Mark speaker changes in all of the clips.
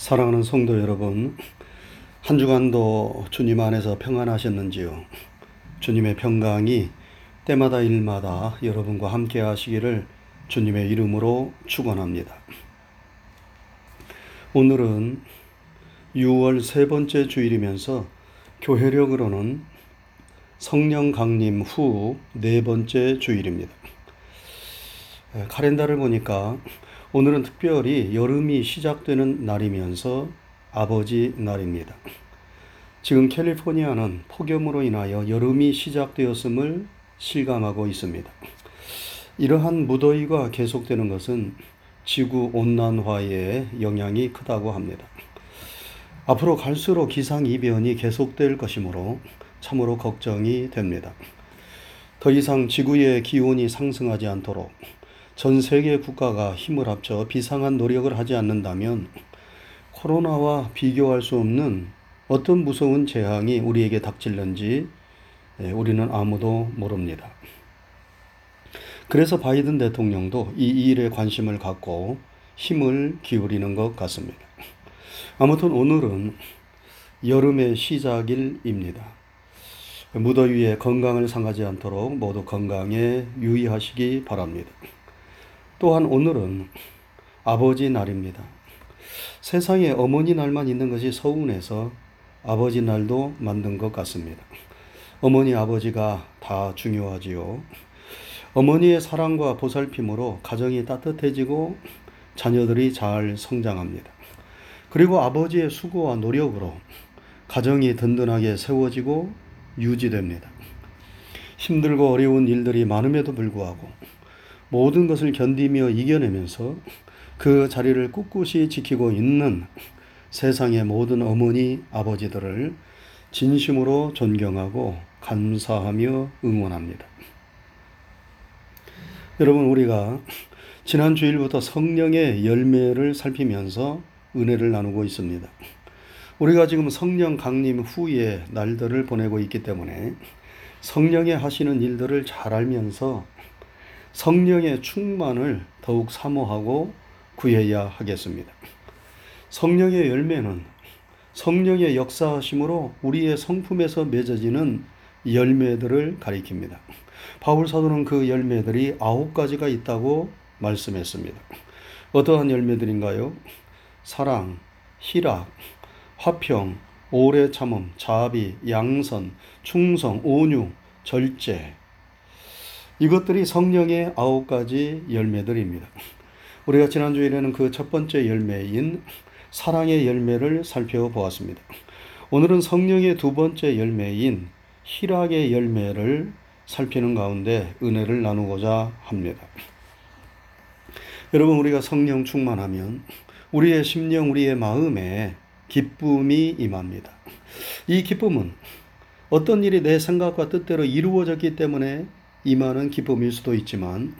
Speaker 1: 사랑하는 성도 여러분, 한 주간도 주님 안에서 평안하셨는지요? 주님의 평강이 때마다 일마다 여러분과 함께 하시기를 주님의 이름으로 축원합니다. 오늘은 6월 세 번째 주일이면서 교회력으로는 성령 강림 후 네 번째 주일입니다. 카렌다를 보니까 오늘은 특별히 여름이 시작되는 날이면서 아버지 날입니다. 지금 캘리포니아는 폭염으로 인하여 여름이 시작되었음을 실감하고 있습니다. 이러한 무더위가 계속되는 것은 지구 온난화에 영향이 크다고 합니다. 앞으로 갈수록 기상 이변이 계속될 것이므로 참으로 걱정이 됩니다. 더 이상 지구의 기온이 상승하지 않도록 전 세계 국가가 힘을 합쳐 비상한 노력을 하지 않는다면 코로나와 비교할 수 없는 어떤 무서운 재앙이 우리에게 닥칠는지 예, 우리는 아무도 모릅니다. 그래서 바이든 대통령도 이 일에 관심을 갖고 힘을 기울이는 것 같습니다. 아무튼 오늘은 여름의 시작일입니다. 무더위에 건강을 상하지 않도록 모두 건강에 유의하시기 바랍니다. 또한 오늘은 아버지 날입니다. 세상에 어머니 날만 있는 것이 서운해서 아버지 날도 만든 것 같습니다. 어머니, 아버지가 다 중요하지요. 어머니의 사랑과 보살핌으로 가정이 따뜻해지고 자녀들이 잘 성장합니다. 그리고 아버지의 수고와 노력으로 가정이 든든하게 세워지고 유지됩니다. 힘들고 어려운 일들이 많음에도 불구하고 모든 것을 견디며 이겨내면서 그 자리를 꿋꿋이 지키고 있는 세상의 모든 어머니, 아버지들을 진심으로 존경하고 감사하며 응원합니다. 여러분, 우리가 지난 주일부터 성령의 열매를 살피면서 은혜를 나누고 있습니다. 우리가 지금 성령 강림 후의 날들을 보내고 있기 때문에 성령의 하시는 일들을 잘 알면서 성령의 충만을 더욱 사모하고 구해야 하겠습니다. 성령의 열매는 성령의 역사하심으로 우리의 성품에서 맺어지는 열매들을 가리킵니다. 바울 사도는 그 열매들이 아홉 가지가 있다고 말씀했습니다. 어떠한 열매들인가요? 사랑, 희락, 화평, 오래 참음, 자비, 양선, 충성, 온유, 절제, 이것들이 성령의 아홉 가지 열매들입니다. 우리가 지난주에는 그 첫 번째 열매인 사랑의 열매를 살펴보았습니다. 오늘은 성령의 두 번째 열매인 희락의 열매를 살피는 가운데 은혜를 나누고자 합니다. 여러분, 우리가 성령 충만하면 우리의 심령, 우리의 마음에 기쁨이 임합니다. 이 기쁨은 어떤 일이 내 생각과 뜻대로 이루어졌기 때문에 임하는 기쁨일 수도 있지만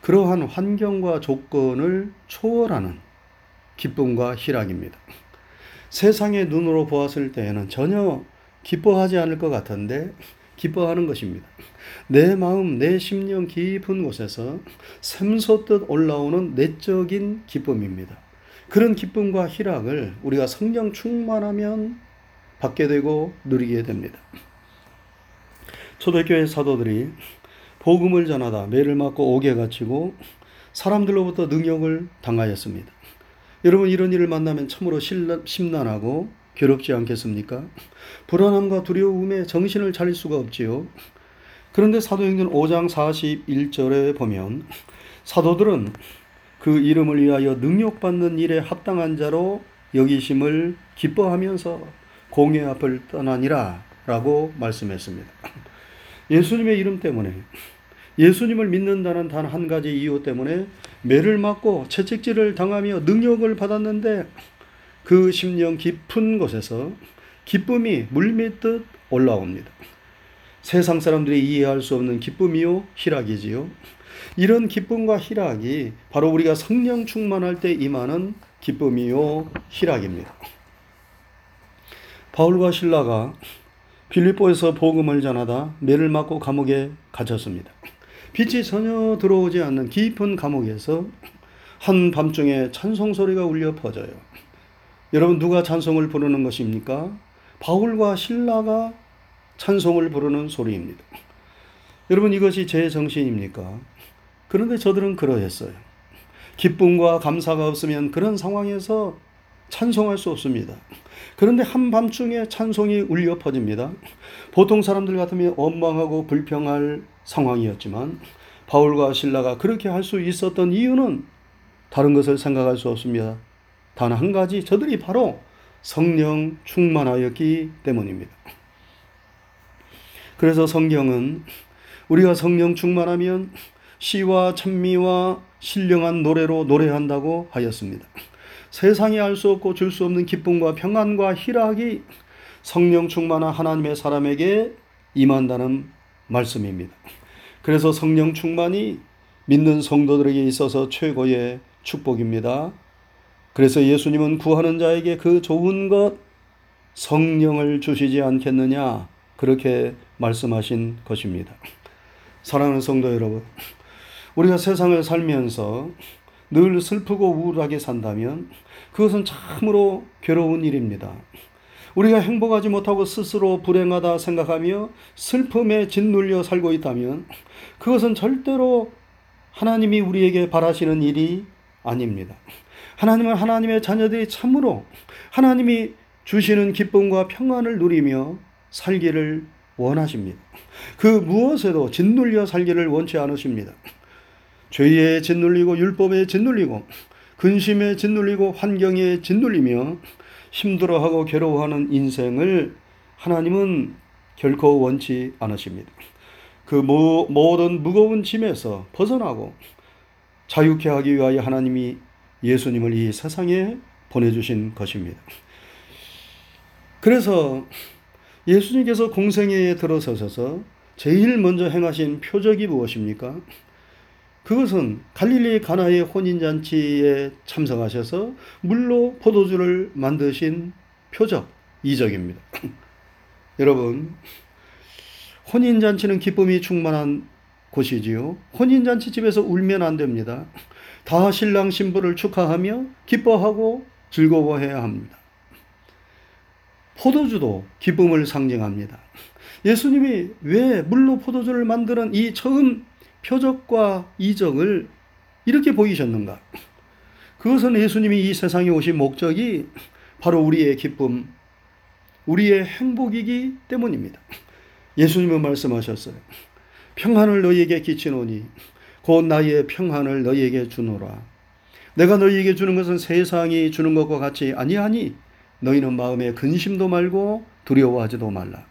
Speaker 1: 그러한 환경과 조건을 초월하는 기쁨과 희락입니다. 세상의 눈으로 보았을 때에는 전혀 기뻐하지 않을 것 같은데 기뻐하는 것입니다. 내 마음, 내 심령 깊은 곳에서 샘솟듯 올라오는 내적인 기쁨입니다. 그런 기쁨과 희락을 우리가 성령 충만하면 받게 되고 누리게 됩니다. 초대교회 사도들이 복음을 전하다 매를 맞고 옥에 갇히고 사람들로부터 능욕을 당하였습니다. 여러분 이런 일을 만나면 참으로 심란하고 괴롭지 않겠습니까? 불안함과 두려움에 정신을 차릴 수가 없지요. 그런데 사도행전 5장 41절에 보면 사도들은 그 이름을 위하여 능력받는 일에 합당한 자로 여기심을 기뻐하면서 공회 앞을 떠나니라 라고 말씀했습니다. 예수님의 이름 때문에 예수님을 믿는다는 단 한 가지 이유 때문에 매를 맞고 채찍질을 당하며 능력을 받았는데 그 심령 깊은 곳에서 기쁨이 물밀듯 올라옵니다. 세상 사람들이 이해할 수 없는 기쁨이요 희락이지요. 이런 기쁨과 희락이 바로 우리가 성령 충만할 때 임하는 기쁨이요 희락입니다. 바울과 신라가 빌립보에서 복음을 전하다 매를 맞고 감옥에 갇혔습니다. 빛이 전혀 들어오지 않는 깊은 감옥에서 한 밤중에 찬송 소리가 울려 퍼져요. 여러분 누가 찬송을 부르는 것입니까? 바울과 신라가 찬송을 부르는 소리입니다. 여러분 이것이 제 정신입니까? 그런데 저들은 그러했어요. 기쁨과 감사가 없으면 그런 상황에서 찬송할 수 없습니다. 그런데 한밤중에 찬송이 울려 퍼집니다. 보통 사람들 같으면 원망하고 불평할 상황이었지만 바울과 신라가 그렇게 할 수 있었던 이유는 다른 것을 생각할 수 없습니다. 단 한 가지 저들이 바로 성령 충만하였기 때문입니다. 그래서 성경은 우리가 성령 충만하면 시와 찬미와 신령한 노래로 노래한다고 하였습니다. 세상이 알 수 없고 줄 수 없는 기쁨과 평안과 희락이 성령 충만한 하나님의 사람에게 임한다는 말씀입니다. 그래서 성령 충만이 믿는 성도들에게 있어서 최고의 축복입니다. 그래서 예수님은 구하는 자에게 그 좋은 것 성령을 주시지 않겠느냐 그렇게 말씀하신 것입니다. 사랑하는 성도 여러분, 우리가 세상을 살면서 늘 슬프고 우울하게 산다면 그것은 참으로 괴로운 일입니다. 우리가 행복하지 못하고 스스로 불행하다 생각하며 슬픔에 짓눌려 살고 있다면 그것은 절대로 하나님이 우리에게 바라시는 일이 아닙니다. 하나님은 하나님의 자녀들이 참으로 하나님이 주시는 기쁨과 평안을 누리며 살기를 원하십니다. 그 무엇에도 짓눌려 살기를 원치 않으십니다. 죄에 짓눌리고 율법에 짓눌리고 근심에 짓눌리고 환경에 짓눌리며 힘들어하고 괴로워하는 인생을 하나님은 결코 원치 않으십니다. 그 모든 무거운 짐에서 벗어나고 자유케 하기 위하여 하나님이 예수님을 이 세상에 보내주신 것입니다. 그래서 예수님께서 공생애에 들어서셔서 제일 먼저 행하신 표적이 무엇입니까? 그것은 갈릴리 가나의 혼인잔치에 참석하셔서 물로 포도주를 만드신 표적, 이적입니다. 여러분, 혼인잔치는 기쁨이 충만한 곳이지요. 혼인잔치 집에서 울면 안 됩니다. 다 신랑 신부를 축하하며 기뻐하고 즐거워해야 합니다. 포도주도 기쁨을 상징합니다. 예수님이 왜 물로 포도주를 만드는 이 처음 표적과 이적을 이렇게 보이셨는가? 그것은 예수님이 이 세상에 오신 목적이 바로 우리의 기쁨, 우리의 행복이기 때문입니다. 예수님은 말씀하셨어요. 평안을 너희에게 끼치노니 곧 나의 평안을 너희에게 주노라. 내가 너희에게 주는 것은 세상이 주는 것과 같이 아니하니 너희는 마음에 근심도 말고 두려워하지도 말라.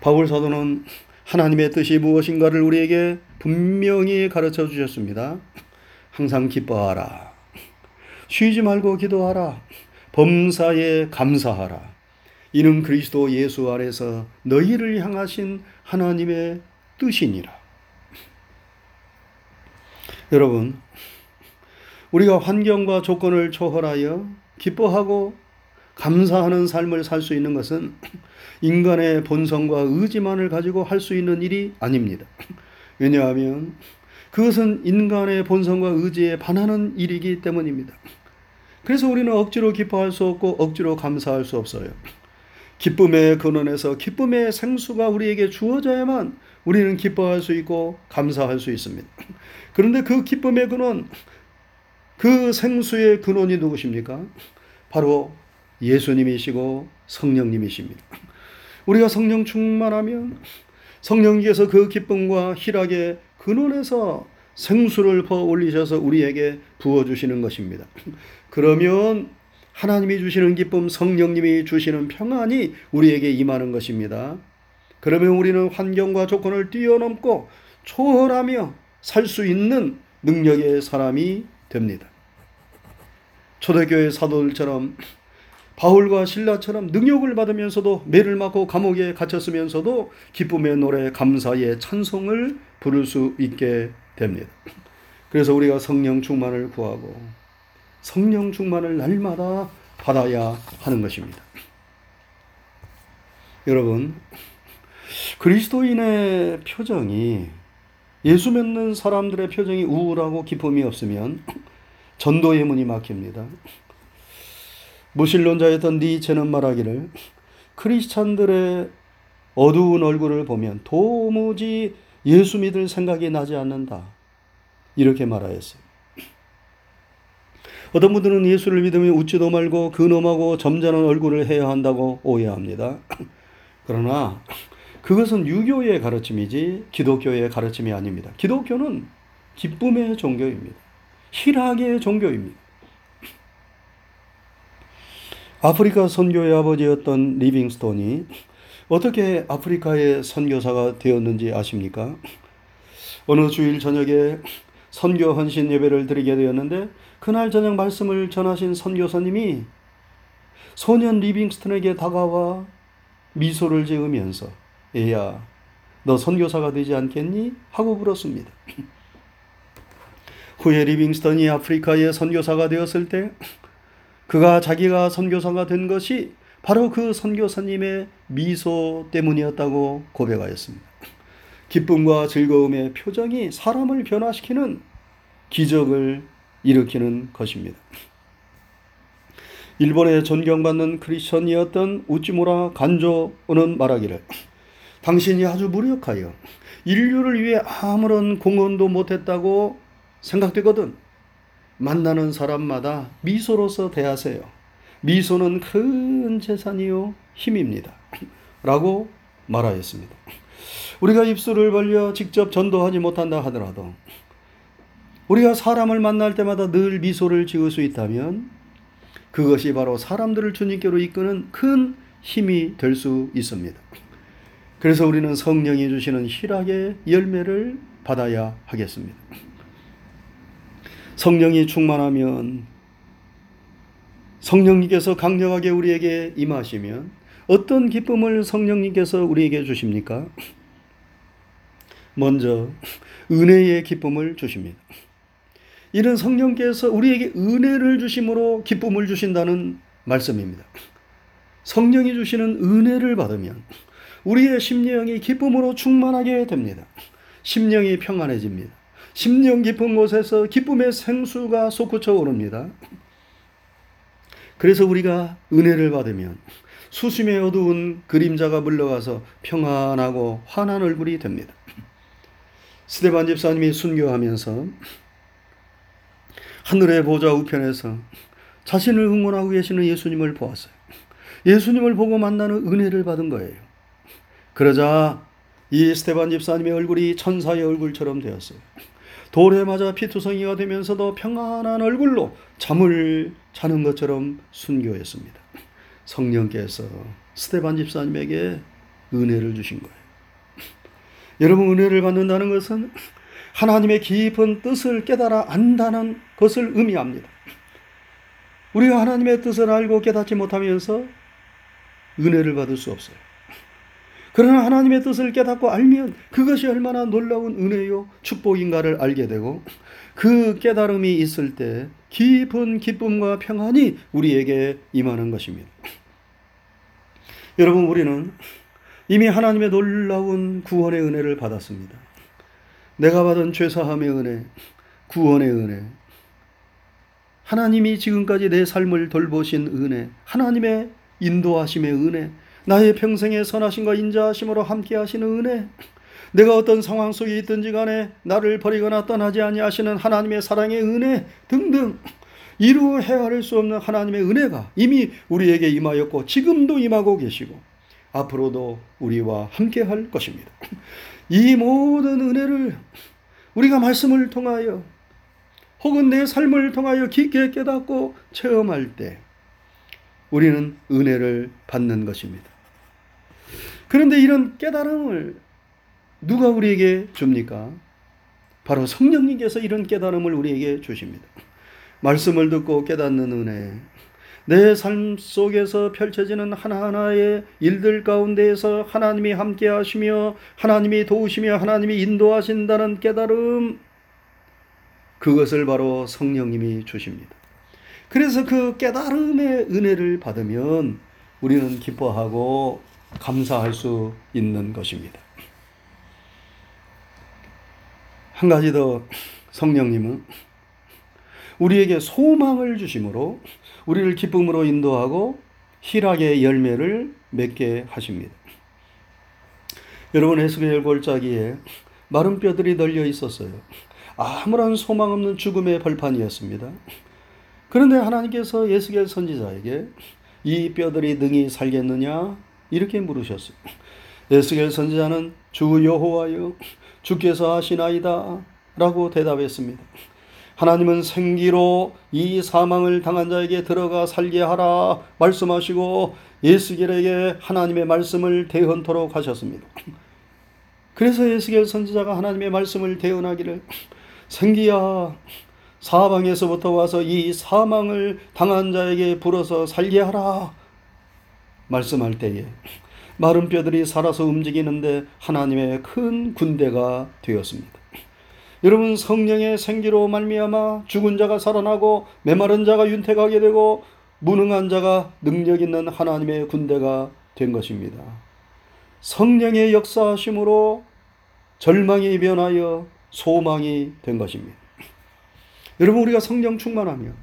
Speaker 1: 바울 사도는 하나님의 뜻이 무엇인가를 우리에게 분명히 가르쳐 주셨습니다. 항상 기뻐하라. 쉬지 말고 기도하라. 범사에 감사하라. 이는 그리스도 예수 아래서 너희를 향하신 하나님의 뜻이니라. 여러분, 우리가 환경과 조건을 초월하여 기뻐하고 감사하는 삶을 살 수 있는 것은 인간의 본성과 의지만을 가지고 할 수 있는 일이 아닙니다. 왜냐하면 그것은 인간의 본성과 의지에 반하는 일이기 때문입니다. 그래서 우리는 억지로 기뻐할 수 없고 억지로 감사할 수 없어요. 기쁨의 근원에서 기쁨의 생수가 우리에게 주어져야만 우리는 기뻐할 수 있고 감사할 수 있습니다. 그런데 그 기쁨의 근원, 그 생수의 근원이 누구십니까? 바로 예수님이시고 성령님이십니다. 우리가 성령 충만하면 성령께서 그 기쁨과 희락의 근원에서 생수를 퍼 올리셔서 우리에게 부어 주시는 것입니다. 그러면 하나님이 주시는 기쁨, 성령님이 주시는 평안이 우리에게 임하는 것입니다. 그러면 우리는 환경과 조건을 뛰어넘고 초월하며 살 수 있는 능력의 사람이 됩니다. 초대교회 사도들처럼 바울과 신라처럼 능력을 받으면서도 매를 맞고 감옥에 갇혔으면서도 기쁨의 노래, 감사의 찬송을 부를 수 있게 됩니다. 그래서 우리가 성령 충만을 구하고 성령 충만을 날마다 받아야 하는 것입니다. 여러분, 그리스도인의 표정이 예수 믿는 사람들의 표정이 우울하고 기쁨이 없으면 전도의 문이 막힙니다. 무신론자였던 니체는 말하기를 크리스찬들의 어두운 얼굴을 보면 도무지 예수 믿을 생각이 나지 않는다. 이렇게 말하였어요. 어떤 분들은 예수를 믿으면 웃지도 말고 근엄하고 점잖은 얼굴을 해야 한다고 오해합니다. 그러나 그것은 유교의 가르침이지 기독교의 가르침이 아닙니다. 기독교는 기쁨의 종교입니다. 희락의 종교입니다. 아프리카 선교의 아버지였던 리빙스톤이 어떻게 아프리카의 선교사가 되었는지 아십니까? 어느 주일 저녁에 선교 헌신 예배를 드리게 되었는데 그날 저녁 말씀을 전하신 선교사님이 소년 리빙스턴에게 다가와 미소를 지으면서 얘야 너 선교사가 되지 않겠니? 하고 물었습니다. 후에 리빙스턴이 아프리카의 선교사가 되었을 때 그가 자기가 선교사가 된 것이 바로 그 선교사님의 미소 때문이었다고 고백하였습니다. 기쁨과 즐거움의 표정이 사람을 변화시키는 기적을 일으키는 것입니다. 일본의 존경받는 크리스천이었던 우찌무라 간조는 말하기를 당신이 아주 무력하여 인류를 위해 아무런 공헌도 못했다고 생각되거든. 만나는 사람마다 미소로서 대하세요. 미소는 큰 재산이요 힘입니다. 라고 말하였습니다. 우리가 입술을 벌려 직접 전도하지 못한다 하더라도 우리가 사람을 만날 때마다 늘 미소를 지을 수 있다면 그것이 바로 사람들을 주님께로 이끄는 큰 힘이 될 수 있습니다. 그래서 우리는 성령이 주시는 희락의 열매를 받아야 하겠습니다. 성령이 충만하면 성령님께서 강력하게 우리에게 임하시면 어떤 기쁨을 성령님께서 우리에게 주십니까? 먼저 은혜의 기쁨을 주십니다. 이는 성령께서 우리에게 은혜를 주심으로 기쁨을 주신다는 말씀입니다. 성령이 주시는 은혜를 받으면 우리의 심령이 기쁨으로 충만하게 됩니다. 심령이 평안해집니다. 심령 깊은 곳에서 기쁨의 생수가 솟구쳐 오릅니다. 그래서 우리가 은혜를 받으면 수심의 어두운 그림자가 물러가서 평안하고 환한 얼굴이 됩니다. 스테반 집사님이 순교하면서 하늘의 보좌 우편에서 자신을 응원하고 계시는 예수님을 보았어요. 예수님을 보고 만나는 은혜를 받은 거예요. 그러자 이 스테반 집사님의 얼굴이 천사의 얼굴처럼 되었어요. 돌에 맞아 피투성이가 되면서도 평안한 얼굴로 잠을 자는 것처럼 순교했습니다. 성령께서 스테반 집사님에게 은혜를 주신 거예요. 여러분 은혜를 받는다는 것은 하나님의 깊은 뜻을 깨달아 안다는 것을 의미합니다. 우리가 하나님의 뜻을 알고 깨닫지 못하면서 은혜를 받을 수 없어요. 그러나 하나님의 뜻을 깨닫고 알면 그것이 얼마나 놀라운 은혜요 축복인가를 알게 되고 그 깨달음이 있을 때 깊은 기쁨과 평안이 우리에게 임하는 것입니다. 여러분 우리는 이미 하나님의 놀라운 구원의 은혜를 받았습니다. 내가 받은 죄사함의 은혜, 구원의 은혜, 하나님이 지금까지 내 삶을 돌보신 은혜, 하나님의 인도하심의 은혜, 나의 평생의 선하심과 인자하심으로 함께 하시는 은혜, 내가 어떤 상황 속에 있든지 간에 나를 버리거나 떠나지 아니하시는 하나님의 사랑의 은혜 등등 이루 헤아릴 수 없는 하나님의 은혜가 이미 우리에게 임하였고 지금도 임하고 계시고 앞으로도 우리와 함께 할 것입니다. 이 모든 은혜를 우리가 말씀을 통하여 혹은 내 삶을 통하여 깊게 깨닫고 체험할 때 우리는 은혜를 받는 것입니다. 그런데 이런 깨달음을 누가 우리에게 줍니까? 바로 성령님께서 이런 깨달음을 우리에게 주십니다. 말씀을 듣고 깨닫는 은혜, 내 삶 속에서 펼쳐지는 하나하나의 일들 가운데에서 하나님이 함께 하시며 하나님이 도우시며 하나님이 인도하신다는 깨달음 그것을 바로 성령님이 주십니다. 그래서 그 깨달음의 은혜를 받으면 우리는 기뻐하고 감사할 수 있는 것입니다. 한 가지 더 성령님은 우리에게 소망을 주심으로 우리를 기쁨으로 인도하고 희락의 열매를 맺게 하십니다. 여러분 에스겔 골짜기에 마른 뼈들이 널려 있었어요. 아무런 소망 없는 죽음의 벌판이었습니다. 그런데 하나님께서 예스겔 선지자에게 이 뼈들이 능히 살겠느냐 이렇게 물으셨어요. 에스겔 선지자는 주 여호와여 주께서 하시나이다 라고 대답했습니다. 하나님은 생기로 이 사망을 당한 자에게 들어가 살게 하라 말씀하시고 예스겔에게 하나님의 말씀을 대언토록 하셨습니다. 그래서 예스겔 선지자가 하나님의 말씀을 대언하기를 생기야 사방에서부터 와서 이 사망을 당한 자에게 불어서 살게 하라 말씀할 때에 마른 뼈들이 살아서 움직이는데 하나님의 큰 군대가 되었습니다. 여러분 성령의 생기로 말미암아 죽은 자가 살아나고 메마른 자가 윤택하게 되고 무능한 자가 능력 있는 하나님의 군대가 된 것입니다. 성령의 역사하심으로 절망이 변하여 소망이 된 것입니다. 여러분 우리가 성령 충만하면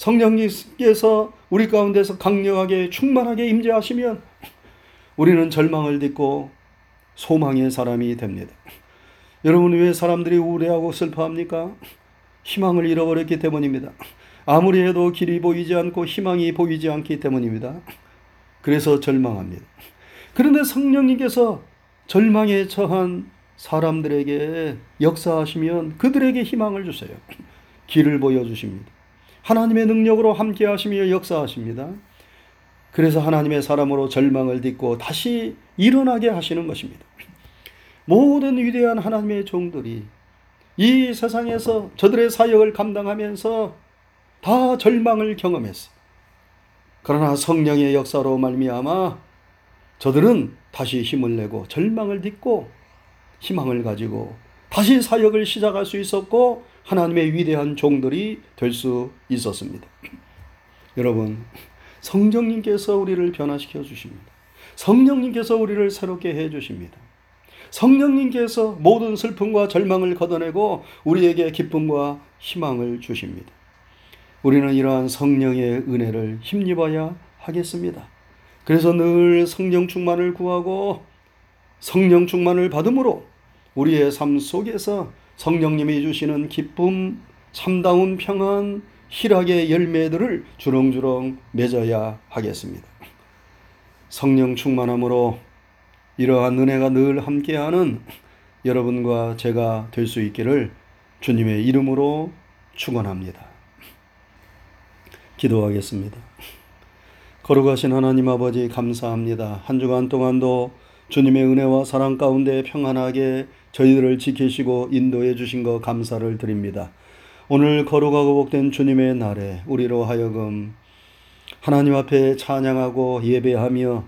Speaker 1: 성령님께서 우리 가운데서 강력하게 충만하게 임재하시면 우리는 절망을 딛고 소망의 사람이 됩니다. 여러분 왜 사람들이 우울해하고 슬퍼합니까? 희망을 잃어버렸기 때문입니다. 아무리 해도 길이 보이지 않고 희망이 보이지 않기 때문입니다. 그래서 절망합니다. 그런데 성령님께서 절망에 처한 사람들에게 역사하시면 그들에게 희망을 주세요. 길을 보여주십니다. 하나님의 능력으로 함께 하시며 역사하십니다. 그래서 하나님의 사람으로 절망을 딛고 다시 일어나게 하시는 것입니다. 모든 위대한 하나님의 종들이 이 세상에서 저들의 사역을 감당하면서 다 절망을 경험했어. 그러나 성령의 역사로 말미암아 저들은 다시 힘을 내고 절망을 딛고 희망을 가지고 다시 사역을 시작할 수 있었고 하나님의 위대한 종들이 될 수 있었습니다. 여러분, 성령님께서 우리를 변화시켜 주십니다. 성령님께서 우리를 새롭게 해 주십니다. 성령님께서 모든 슬픔과 절망을 걷어내고 우리에게 기쁨과 희망을 주십니다. 우리는 이러한 성령의 은혜를 힘입어야 하겠습니다. 그래서 늘 성령 충만을 구하고 성령 충만을 받음으로 우리의 삶 속에서 성령님이 주시는 기쁨, 참다운 평안, 희락의 열매들을 주렁주렁 맺어야 하겠습니다. 성령 충만함으로 이러한 은혜가 늘 함께하는 여러분과 제가 될 수 있기를 주님의 이름으로 축원합니다. 기도하겠습니다. 거룩하신 하나님 아버지 감사합니다. 한 주간 동안도 주님의 은혜와 사랑 가운데 평안하게 저희들을 지키시고 인도해 주신 것 감사를 드립니다. 오늘 거룩하고 복된 주님의 날에 우리로 하여금 하나님 앞에 찬양하고 예배하며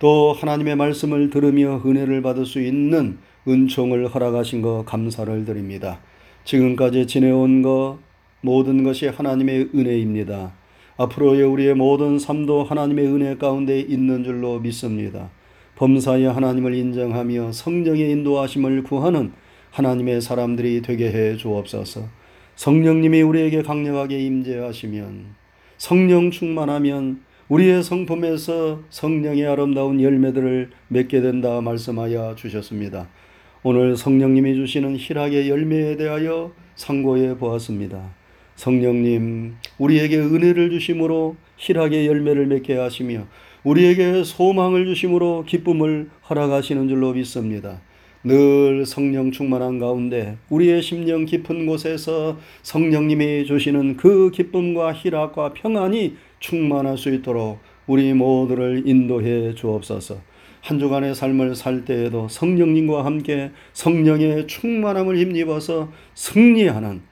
Speaker 1: 또 하나님의 말씀을 들으며 은혜를 받을 수 있는 은총을 허락하신 것 감사를 드립니다. 지금까지 지내온 것 모든 것이 하나님의 은혜입니다. 앞으로의 우리의 모든 삶도 하나님의 은혜 가운데 있는 줄로 믿습니다. 범사에 하나님을 인정하며 성령의 인도하심을 구하는 하나님의 사람들이 되게 해 주옵소서. 성령님이 우리에게 강력하게 임재하시면 성령 충만하면 우리의 성품에서 성령의 아름다운 열매들을 맺게 된다 말씀하여 주셨습니다. 오늘 성령님이 주시는 희락의 열매에 대하여 상고해 보았습니다. 성령님, 우리에게 은혜를 주심으로 희락의 열매를 맺게 하시며 우리에게 소망을 주심으로 기쁨을 허락하시는 줄로 믿습니다. 늘 성령 충만한 가운데 우리의 심령 깊은 곳에서 성령님이 주시는 그 기쁨과 희락과 평안이 충만할 수 있도록 우리 모두를 인도해 주옵소서. 한 주간의 삶을 살 때에도 성령님과 함께 성령의 충만함을 힘입어서 승리하는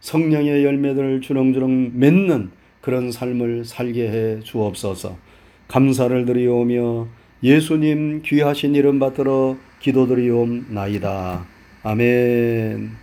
Speaker 1: 성령의 열매들을 주렁주렁 맺는 그런 삶을 살게 해 주옵소서. 감사를 드리오며 예수님 귀하신 이름 받들어 기도드리옵나이다. 아멘.